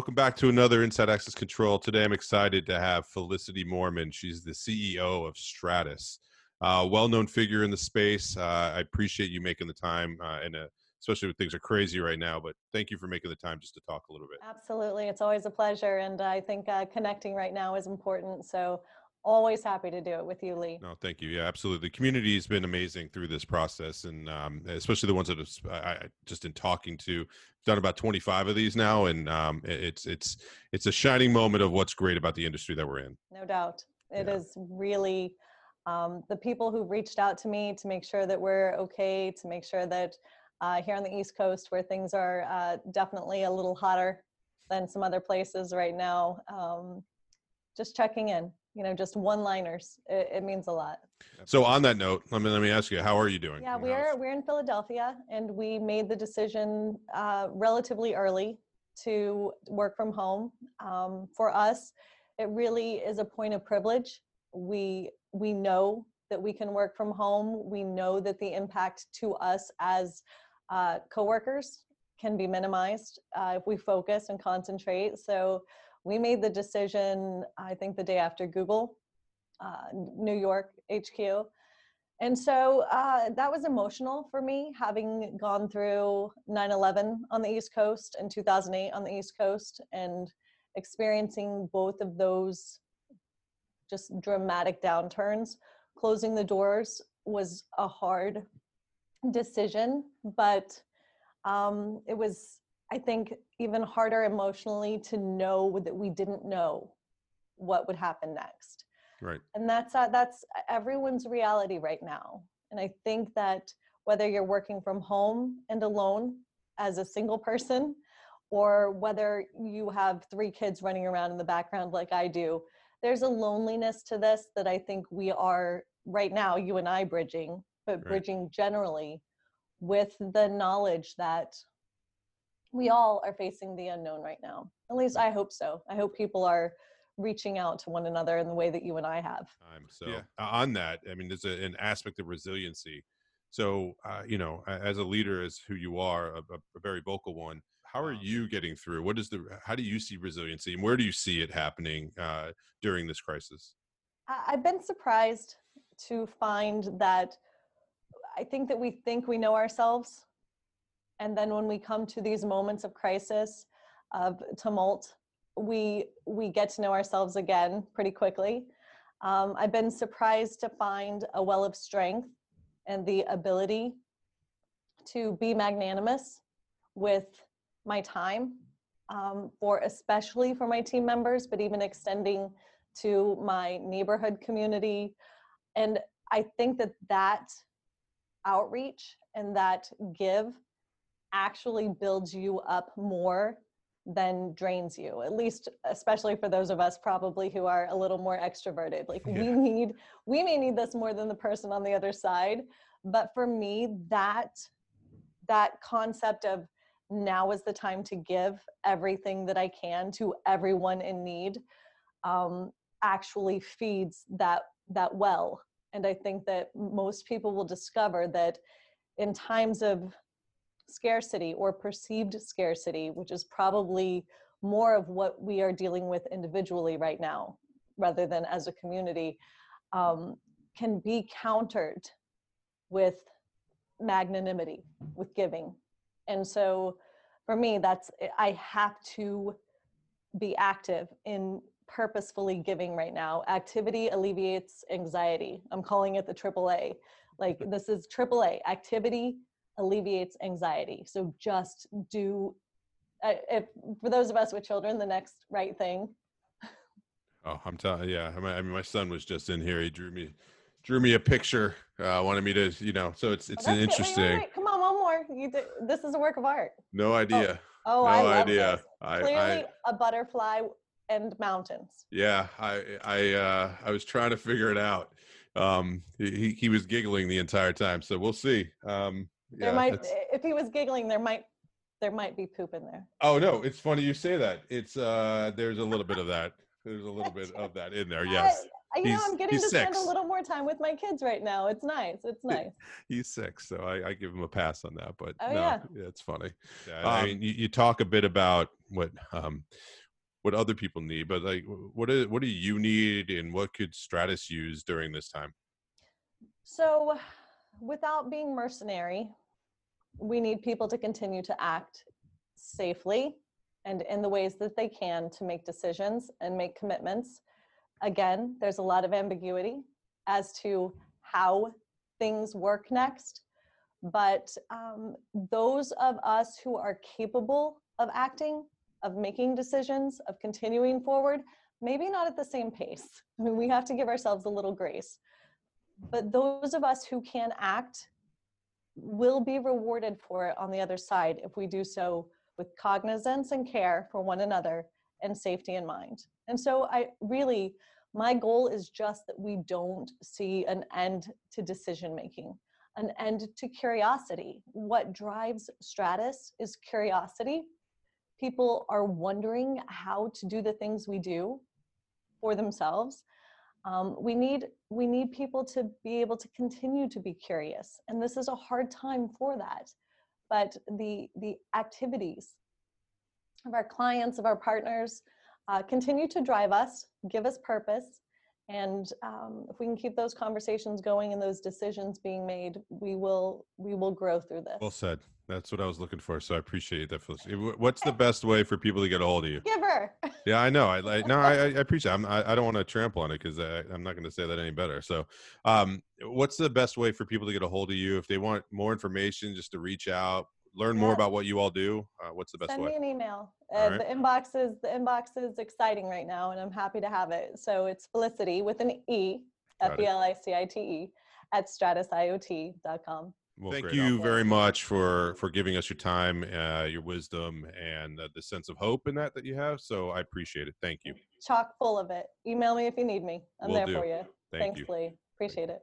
welcome back to another Inside Access Control. Today I'm excited to have Felicite Moorman. She's the CEO of Stratis, uh, well known figure in the space. Uh, I appreciate you making the time, uh, and uh, especially when things are crazy right now. But thank you for making the time just to talk a little bit. Absolutely. It's always a pleasure. And I think uh, connecting right now is important. So always happy to do it with you, Lee. No, thank you. Yeah, absolutely. The community has been amazing through this process, and um, especially the ones that have, I, I just in talking to, done about 25 of these now, and um, it's it's it's a shining moment of what's great about the industry that we're in. No doubt, it yeah. is really um, the people who reached out to me to make sure that we're okay, to make sure that uh, here on the East Coast, where things are uh, definitely a little hotter than some other places right now, um, just checking in you know just one liners it, it, means a lot. So on that note let me let me ask you how are you doing? Yeah we're we're in philadelphia and we made the decision uh, relatively early to work from home. Um, for us it really is a point of privilege. We we know that we can work from home. We know that the impact to us as uh, coworkers can be minimized uh, if we focus and concentrate. So we made the decision, I think the day after Google, uh, New York HQ. And so uh, that was emotional for me, having gone through 9 11 on the East Coast and 2008 on the East Coast and experiencing both of those just dramatic downturns. Closing the doors was a hard decision, but um, it was I think even harder emotionally to know that we didn't know what would happen next. Right. And that's uh, that's everyone's reality right now. And I think that whether you're working from home and alone as a single person or whether you have three kids running around in the background like I do, there's a loneliness to this that I think we are right now you and I bridging, but right. bridging generally with the knowledge that we all are facing the unknown right now. At least I hope so. I hope people are reaching out to one another in the way that you and I have. Um, so yeah. on that, I mean, there's a, an aspect of resiliency. So uh, you know, as a leader, as who you are, a, a, very vocal one. How are you getting through? What is the? How do you see resiliency, and where do you see it happening uh, during this crisis? I've been surprised to find that I think that we think we know ourselves and then when we come to these moments of crisis of tumult we we get to know ourselves again pretty quickly. Um, i've been surprised to find a well of strength and the ability to be magnanimous with my time um, for especially for my team members but even extending to my neighborhood community. And i think that that outreach and that give actually builds you up more than drains you at least especially for those of us probably who are a little more extroverted like yeah. we need we may need this more than the person on the other side but for me that that concept of now is the time to give everything that i can to everyone in need um, actually feeds that that well and i think that most people will discover that in times of scarcity or perceived scarcity, which is probably more of what we are dealing with individually right now rather than as a community, um, can be countered with magnanimity, with giving. And so for me, that's, I have to be active in purposefully giving right now. Activity alleviates anxiety. I'm calling it the AAA. Like this is AAA, activity alleviates anxiety. So just do, uh, if, for those of us with children, the next right thing. Oh, I'm telling yeah. I mean, my son was just in here. He drew me, drew me a picture. Uh, wanted me to, you know. So it's it's oh, interesting. Wait, wait, wait. Come on, one more. You did, this is a work of art. No idea. Oh, oh no I idea. I, Clearly, I, a butterfly and mountains. Yeah, I I uh, I was trying to figure it out. Um, he he was giggling the entire time, so we'll see. Um, there might if he was giggling there might there might be poop in there oh no it's funny you say that it's uh there's a little bit of that there's a little bit of that in there yes you know, I'm getting he's to spend a little more time with my kids right now. It's nice. It's nice. He's six, so I, I give him a pass on that. But Oh, no, yeah. it's funny. I mean, you, you talk a bit about what um, what other people need, but like, wh- what do what do you need, and what could Stratis use during this time? So, without being mercenary, we need people to continue to act safely and in the ways that they can to make decisions and make commitments. Again, there's a lot of ambiguity as to how things work next, but um, those of us who are capable of acting, of making decisions, of continuing forward, maybe not at the same pace. I mean, we have to give ourselves a little grace but those of us who can act will be rewarded for it on the other side if we do so with cognizance and care for one another and safety in mind. And so I really my goal is just that we don't see an end to decision making, an end to curiosity. What drives Stratis is curiosity. People are wondering how to do the things we do for themselves um, we need we need people to be able to continue to be curious and this is a hard time for that. But the the activities of our clients of our partners uh, continue to drive us give us purpose and um, if we can keep those conversations going and those decisions being made we will we will grow through this Well said. That's what I was looking for. So I appreciate that, Felicite. What's the best way for people to get a hold of you? giver Yeah, I know. I like. No, I, I appreciate. It. I'm, I, I don't want to trample on it because I'm not going to say that any better. So, um, what's the best way for people to get a hold of you if they want more information, just to reach out, learn more about what you all do? Uh, what's the best send way? me an email uh, right. the inbox is the inbox is exciting right now and i'm happy to have it so it's felicity with an e Got it. f-e-l-i-c-i-t-e at stratisiot.com Well, Thank great. you I'll- very much for for giving us your time, uh, your wisdom, and uh, the sense of hope in that that you have. So I appreciate it. Thank you. chock full of it email me if you need me i'm Will there do. for you Thank thanks you. lee appreciate it